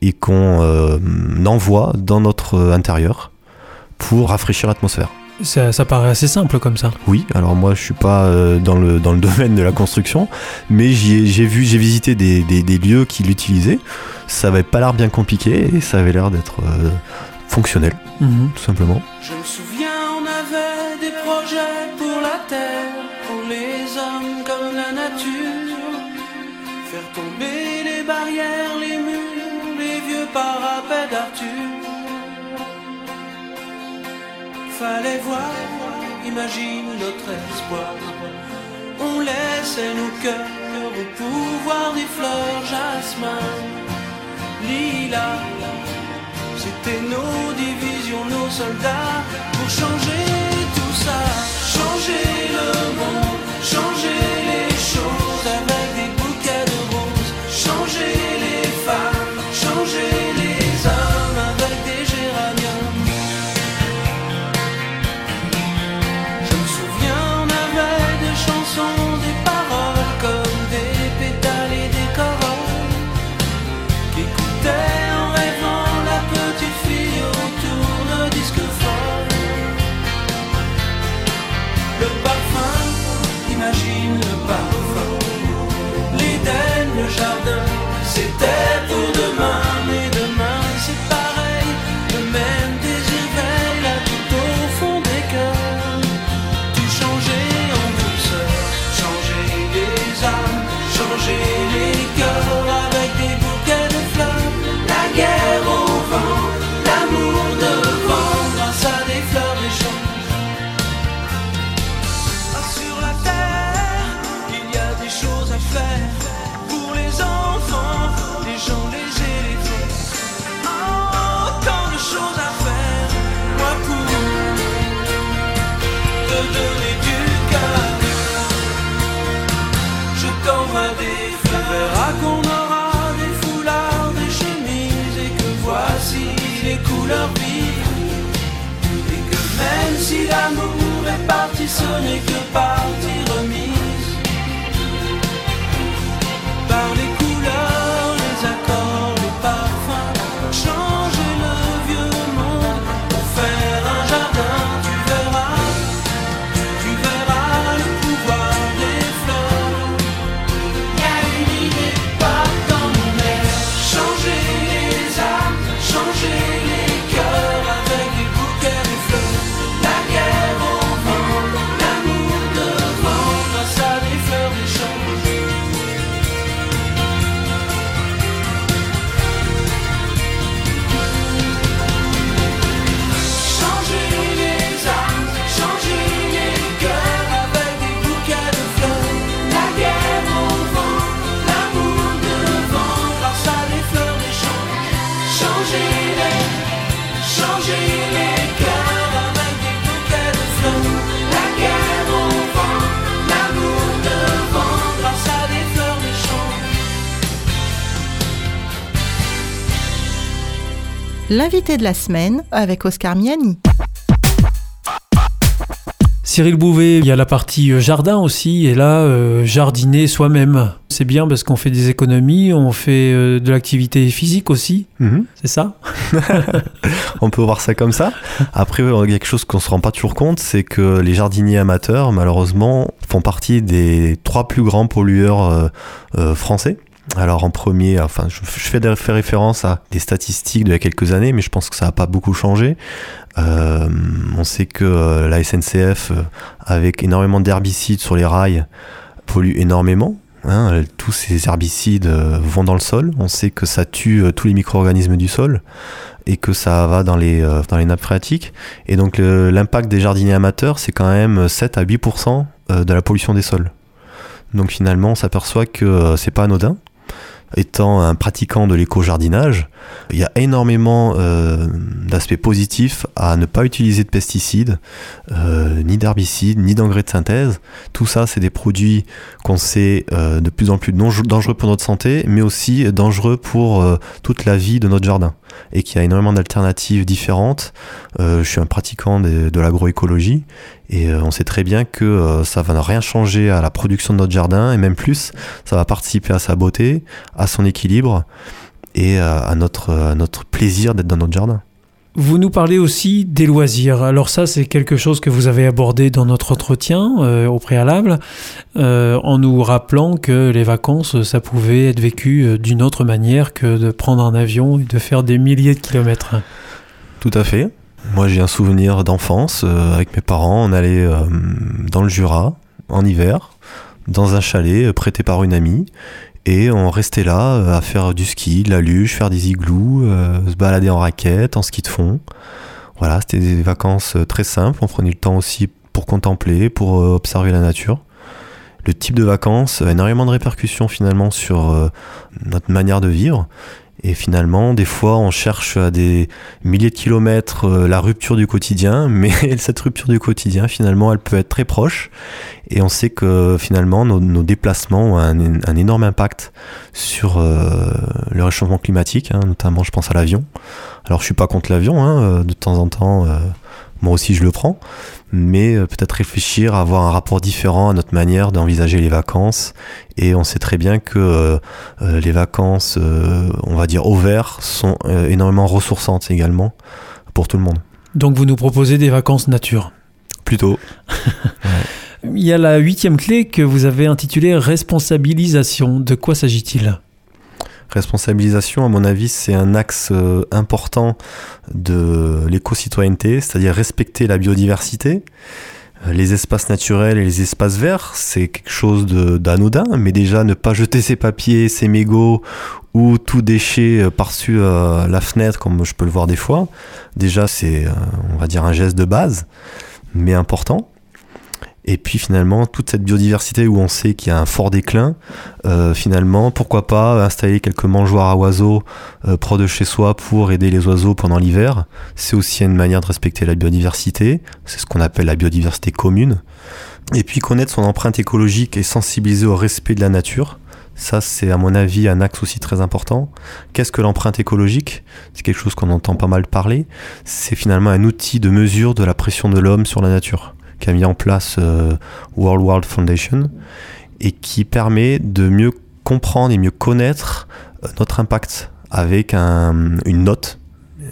et qu'on euh, envoie dans notre euh, intérieur pour rafraîchir l'atmosphère. ça, ça paraît assez simple comme ça. Oui, alors moi je suis pas euh, dans, le, dans le *laughs* domaine de la construction, mais j'ai vu, j'ai visité des, des- des lieux qui l'utilisaient. Ça avait pas l'air bien compliqué et ça avait l'air d'être euh, fonctionnel, Mhm. tout simplement. Je me souviens, on avait des projets tomber les barrières, les murs, les vieux parapets d'Arthur. Fallait voir, imagine notre espoir. On laissait nos cœurs au pouvoir des fleurs jasmin, lilas. C'était nos divisions, nos soldats pour changer tout ça, changer le n'est L'invité de la semaine avec Oscar Miani. Cyril Bouvet, il y a la partie euh, jardin aussi, et là, euh, jardiner soi-même. C'est bien parce qu'on fait des économies, on fait euh, de l'activité physique aussi, Mhm. c'est ça *laughs* On peut voir ça comme ça. Après, il y a quelque chose qu'on se rend pas toujours compte, c'est que les jardiniers amateurs, malheureusement, font partie des trois plus grands pollueurs euh, euh, français. Alors en premier, enfin, je, fais, référence à des statistiques d'il y a quelques années, mais je pense que ça n'a pas beaucoup changé. Euh, on sait que euh, la SNCF, euh, avec énormément d'herbicides sur les rails, pollue énormément. Hein, tous ces herbicides vont dans le sol. On sait que ça tue tous les micro-organismes du sol et que ça va dans les, dans les nappes phréatiques. Et donc l'impact des jardiniers amateurs, c'est quand même 7 à 8% euh, de la pollution des sols. Donc finalement, on s'aperçoit que c'est pas anodin. Étant un pratiquant de l'éco-jardinage, il y a énormément euh, d'aspects positifs à ne pas utiliser de pesticides, euh, ni d'herbicides, ni d'engrais de synthèse. Tout ça, c'est des produits qu'on sait euh, de plus en plus dangereux pour notre santé, mais aussi dangereux pour toute la vie de notre jardin. Et qu'il y a énormément d'alternatives différentes. Euh, je suis un pratiquant de, l'agroécologie et euh, on sait très bien que euh, ça va rien changer à la production de notre jardin et même plus, ça va participer à sa beauté, à son équilibre et à notre plaisir d'être dans notre jardin. Vous nous parlez aussi des loisirs. Alors ça, c'est quelque chose que vous avez abordé dans notre entretien euh, au préalable, euh, en nous rappelant que les vacances, ça pouvait être vécu euh, d'une autre manière que de prendre un avion et de faire des milliers de kilomètres. Tout à fait. Moi, j'ai un souvenir d'enfance. avec mes parents, on allait dans le Jura, en hiver, dans un chalet prêté par une amie. Et on restait là euh, à faire du ski, de la luge, faire des igloos, euh, se balader en raquette, en ski de fond. Voilà, c'était des vacances euh, très simples. On prenait le temps aussi pour contempler, pour observer la nature. Le type de vacances a énormément de répercussions finalement sur notre manière de vivre. Et finalement, des fois, on cherche à des milliers de kilomètres euh, la rupture du quotidien, *laughs* mais cette rupture du quotidien, finalement, elle peut être très proche. Et on sait que finalement, nos, déplacements ont un, énorme impact sur euh, le réchauffement climatique, hein, notamment, je pense à l'avion. Alors, je suis pas contre l'avion, hein, euh, de temps en temps, moi aussi, je le prends. Mais euh, peut-être réfléchir à avoir un rapport différent à notre manière d'envisager les vacances. Et on sait très bien que euh, euh, les vacances, euh, on va dire au vert, sont euh, énormément ressourçantes également pour tout le monde. Donc vous nous proposez des vacances nature. Plutôt. *laughs* Il y a la huitième clé que vous avez intitulée responsabilisation. De quoi s'agit-il? Responsabilisation, à mon avis, c'est un axe euh, important de l'éco-citoyenneté, c'est-à-dire respecter la biodiversité. Euh, Les espaces naturels et les espaces verts, c'est quelque chose d'anodin, mais déjà ne pas jeter ses papiers, ses mégots ou tout déchet euh, par-dessus la fenêtre, comme je peux le voir des fois, déjà c'est, on va dire, un geste de base, mais important. Et puis finalement, toute cette biodiversité où on sait qu'il y a un fort déclin, euh, finalement, pourquoi pas installer quelques mangeoires à oiseaux euh, proches de chez soi pour aider les oiseaux pendant l'hiver. C'est aussi une manière de respecter la biodiversité. C'est ce qu'on appelle la biodiversité commune. Et puis connaître son empreinte écologique et sensibiliser au respect de la nature. Ça, c'est à mon avis un axe aussi très important. Qu'est-ce que l'empreinte écologique? C'est quelque chose qu'on entend pas mal parler. C'est finalement un outil de mesure de la pression de l'homme sur la nature qu'a mis en place euh, World World Foundation et qui permet de mieux comprendre et mieux connaître euh, notre impact avec un- une note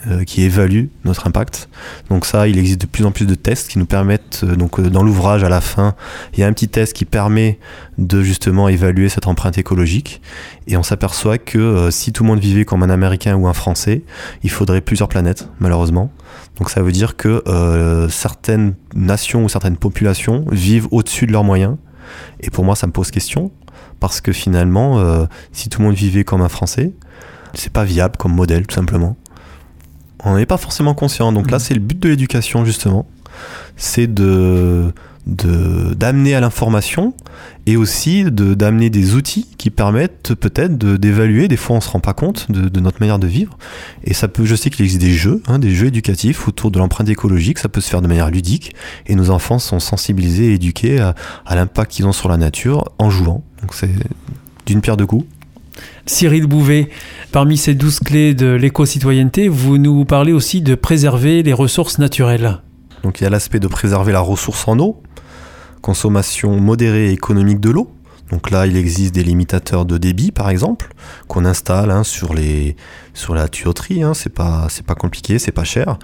euh, qui évalue notre impact. Donc ça, il existe de plus en plus de tests qui nous permettent, euh, donc euh, dans l'ouvrage à la fin, il y a un petit test qui permet de justement évaluer cette empreinte écologique. Et on s'aperçoit que euh, si tout le monde vivait comme un Américain ou un Français, il faudrait plusieurs planètes, malheureusement. Donc ça veut dire que euh, certaines nations ou certaines populations vivent au-dessus de leurs moyens. Et pour moi, ça me pose question, parce que finalement, si tout le monde vivait comme un Français, c'est pas viable comme modèle, tout simplement. On n'est pas forcément conscient. Donc là, c'est le but de l'éducation, justement. C'est de d'amener à l'information et aussi de d'amener des outils qui permettent peut-être de- d'évaluer. Des fois on se rend pas compte de, de notre manière de vivre. Et ça peut je sais qu'il existe des jeux hein, des jeux éducatifs autour de l'empreinte écologique. Ça peut se faire de manière ludique. Et nos enfants sont sensibilisés et éduqués à, à l'impact qu'ils ont sur la nature en jouant. Donc c'est d'une pierre deux coups Cyril Bouvet, parmi ces douze clés de l'éco-citoyenneté, vous nous parlez aussi de préserver les ressources naturelles. Donc il y a l'aspect de préserver la ressource en eau, consommation modérée et économique de l'eau. Donc là, il existe des limitateurs de débit, par exemple, qu'on installe hein, sur les sur la tuyauterie. Hein, c'est pas c'est pas compliqué, c'est pas cher.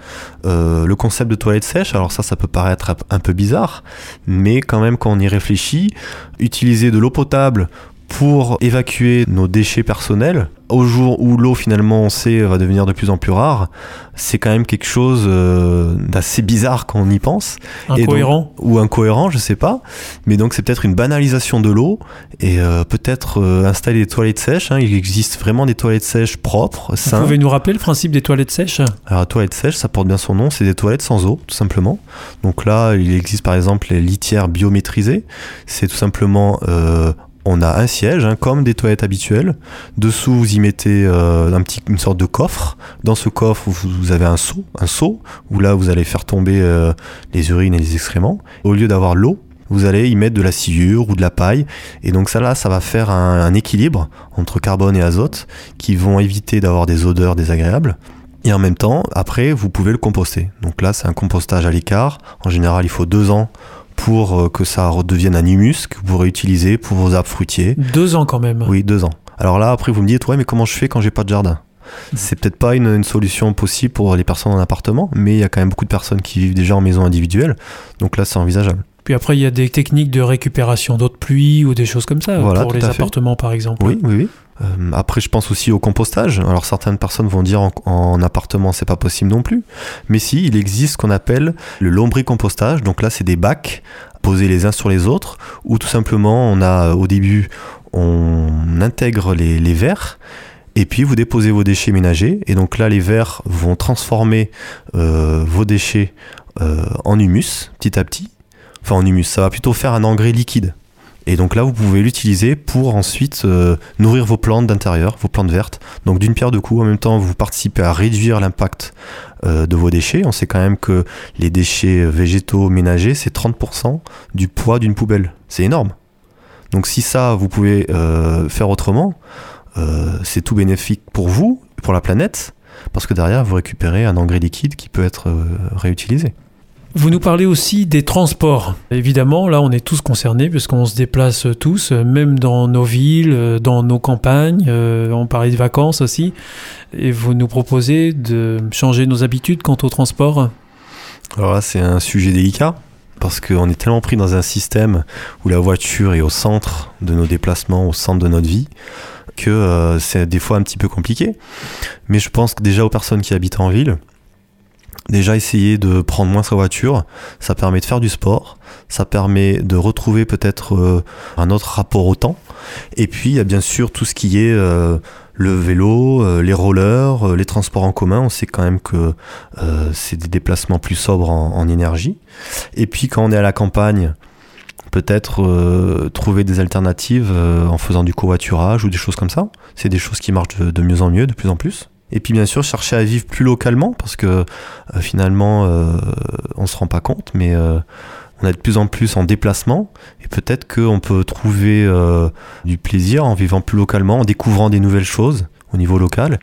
Euh, le concept de toilette sèche, alors ça, ça peut paraître un peu bizarre, mais quand même, quand on y réfléchit, utiliser de l'eau potable pour évacuer nos déchets personnels, au jour où l'eau finalement on sait va devenir de plus en plus rare, c'est quand même quelque chose euh, d'assez bizarre quand on y pense. Incohérent ou incohérent, je sais pas. Mais donc c'est peut-être une banalisation de l'eau et euh, peut-être euh, installer des toilettes sèches. hein. Il existe vraiment des toilettes sèches propres, Vous pouvez nous rappeler le principe des toilettes sèches? Alors, la toilette sèche, ça porte bien son nom, c'est des toilettes sans eau, tout simplement. Donc là, il existe par exemple les litières biométrisées. C'est tout simplement, euh, on a un siège, hein, comme des toilettes habituelles. Dessous, vous y mettez euh, un petit, une sorte de coffre. Dans ce coffre, vous, avez un seau, un seau, où là, vous allez faire tomber euh, les urines et les excréments. Au lieu d'avoir l'eau, vous allez y mettre de la sciure ou de la paille. Et donc ça là, ça va faire un, un équilibre entre carbone et azote qui vont éviter d'avoir des odeurs désagréables. Et en même temps, après, vous pouvez le composter. Donc là, c'est un compostage à l'écart. En général, il faut deux ans pour euh, que ça redevienne un humus que vous pourrez utiliser pour vos arbres fruitiers. Deux ans quand même. Oui, deux ans. Alors là, après, vous me dites, ouais, mais comment je fais quand j'ai pas de jardin? C'est peut-être pas une, une solution possible pour les personnes en appartement, mais il y a quand même beaucoup de personnes qui vivent déjà en maison individuelle. Donc là, c'est envisageable. Puis après, il y a des techniques de récupération d'eau de pluie ou des choses comme ça, Voilà, pour les fait. appartements par exemple. Oui, oui, oui. Euh, après, je pense aussi au compostage. Alors, certaines personnes vont dire en, en appartement, c'est pas possible non plus. Mais si, il existe ce qu'on appelle le lombricompostage. Donc là, c'est des bacs posés les uns sur les autres, où tout simplement, on a euh, au début, on intègre les, les verres. Et puis vous déposez vos déchets ménagers et donc là les vers vont transformer euh, vos déchets euh, en humus petit à petit. En humus, ça va plutôt faire un engrais liquide. Et donc là, vous pouvez l'utiliser pour ensuite euh, nourrir vos plantes d'intérieur, vos plantes vertes. Donc d'une pierre deux coups, en même temps, vous participez à réduire l'impact euh, de vos déchets. On sait quand même que les déchets végétaux ménagers, c'est 30% du poids d'une poubelle. C'est énorme. Donc si ça, vous pouvez euh, faire autrement, euh, c'est tout bénéfique pour vous, pour la planète, parce que derrière, vous récupérez un engrais liquide qui peut être euh, réutilisé. Vous nous parlez aussi des transports. Évidemment, là, on est tous concernés puisqu'on se déplace tous, euh, même dans nos villes, euh, dans nos campagnes. euh, on parlait de vacances aussi. Et vous nous proposez de changer nos habitudes quant au transport? Alors là, c'est un sujet délicat parce qu'on est tellement pris dans un système où la voiture est au centre de nos déplacements, au centre de notre vie, que c'est des fois un petit peu compliqué. Mais je pense que déjà aux personnes qui habitent en ville, déjà essayer de prendre moins sa voiture, ça permet de faire du sport, ça permet de retrouver peut-être euh, un autre rapport au temps. Et puis il y a bien sûr tout ce qui est euh, le vélo, euh, les rollers, les transports en commun. On sait quand même que c'est des déplacements plus sobres en, énergie. Et puis quand on est à la campagne, peut-être trouver des alternatives en faisant du covoiturage ou des choses comme ça. C'est des choses qui marchent de mieux en mieux, de plus en plus. Et puis bien sûr chercher à vivre plus localement parce que euh, finalement euh, on se rend pas compte, mais euh, on est de plus en plus en déplacement et peut-être qu'on peut trouver euh, du plaisir en vivant plus localement, en découvrant des nouvelles choses au niveau local.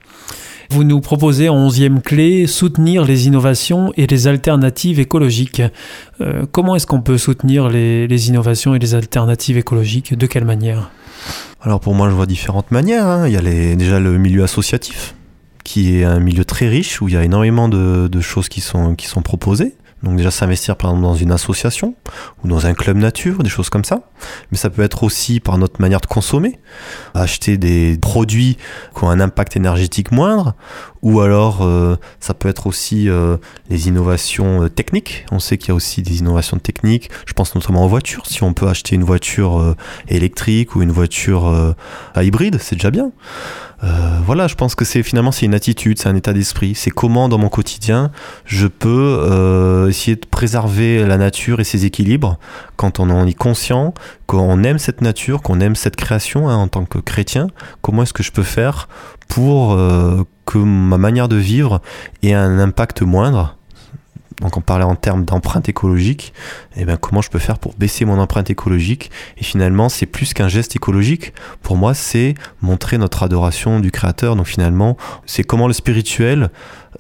Vous nous proposez en onzième clé soutenir les innovations et les alternatives écologiques. Comment est-ce qu'on peut soutenir les, les innovations et les alternatives écologiques? De quelle manière? Alors pour moi, je vois différentes manières. hein. Il y a les- déjà le milieu associatif, qui est un milieu très riche où il y a énormément de, de choses qui sont, qui sont proposées. Donc déjà s'investir par exemple dans une association ou dans un club nature, des choses comme ça. Mais ça peut être aussi par notre manière de consommer, acheter des produits qui ont un impact énergétique moindre, ou alors euh, ça peut être aussi euh, les innovations euh, techniques. On sait qu'il y a aussi des innovations techniques. Je pense notamment aux voitures. Si on peut acheter une voiture euh, électrique ou une voiture euh, hybride, c'est déjà bien. Euh, voilà, je pense que c'est finalement c'est une attitude, c'est un état d'esprit. C'est comment dans mon quotidien je peux euh, essayer de préserver la nature et ses équilibres quand on en est conscient, qu'on aime cette nature, qu'on aime cette création hein, en tant que chrétien. Comment est-ce que je peux faire pour euh, que ma manière de vivre ait un impact moindre donc on parlait en termes d'empreinte écologique, et ben comment je peux faire pour baisser mon empreinte écologique? Et finalement, c'est plus qu'un geste écologique. Pour moi, c'est montrer notre adoration du Créateur. Donc finalement, c'est comment le spirituel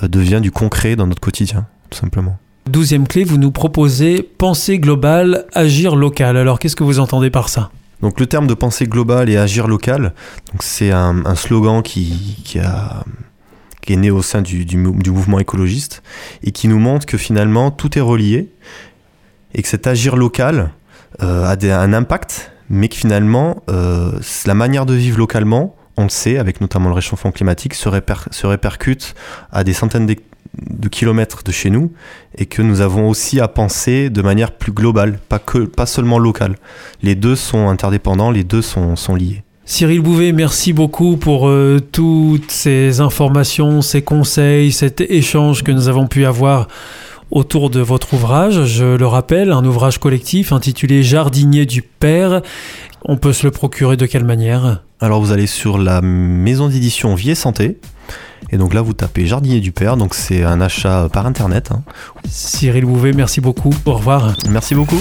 euh, devient du concret dans notre quotidien, tout simplement. Douzième clé, vous nous proposez pensée globale, agir local. Alors qu'est-ce que vous entendez par ça? Donc le terme de pensée globale et agir local, c'est un, un slogan qui, qui a qui est né au sein du, du du mouvement écologiste et qui nous montre que finalement tout est relié et que cet agir local euh, a un impact, mais que finalement euh, la manière de vivre localement, on le sait, avec notamment le réchauffement climatique, se, réper- se répercute à des centaines de, de kilomètres de chez nous et que nous avons aussi à penser de manière plus globale, pas, que, pas seulement locale. Les deux sont interdépendants, les deux sont, sont liés. Cyril Bouvet, merci beaucoup pour euh, toutes ces informations, ces conseils, cet échange que nous avons pu avoir autour de votre ouvrage. Je le rappelle, un ouvrage collectif intitulé Jardinier du Père. On peut se le procurer de quelle manière? Alors vous allez sur la maison d'édition Vie et Santé. Et donc là, vous tapez Jardinier du Père. Donc c'est un achat par internet. hein. Cyril Bouvet, merci beaucoup. Au revoir. Merci beaucoup.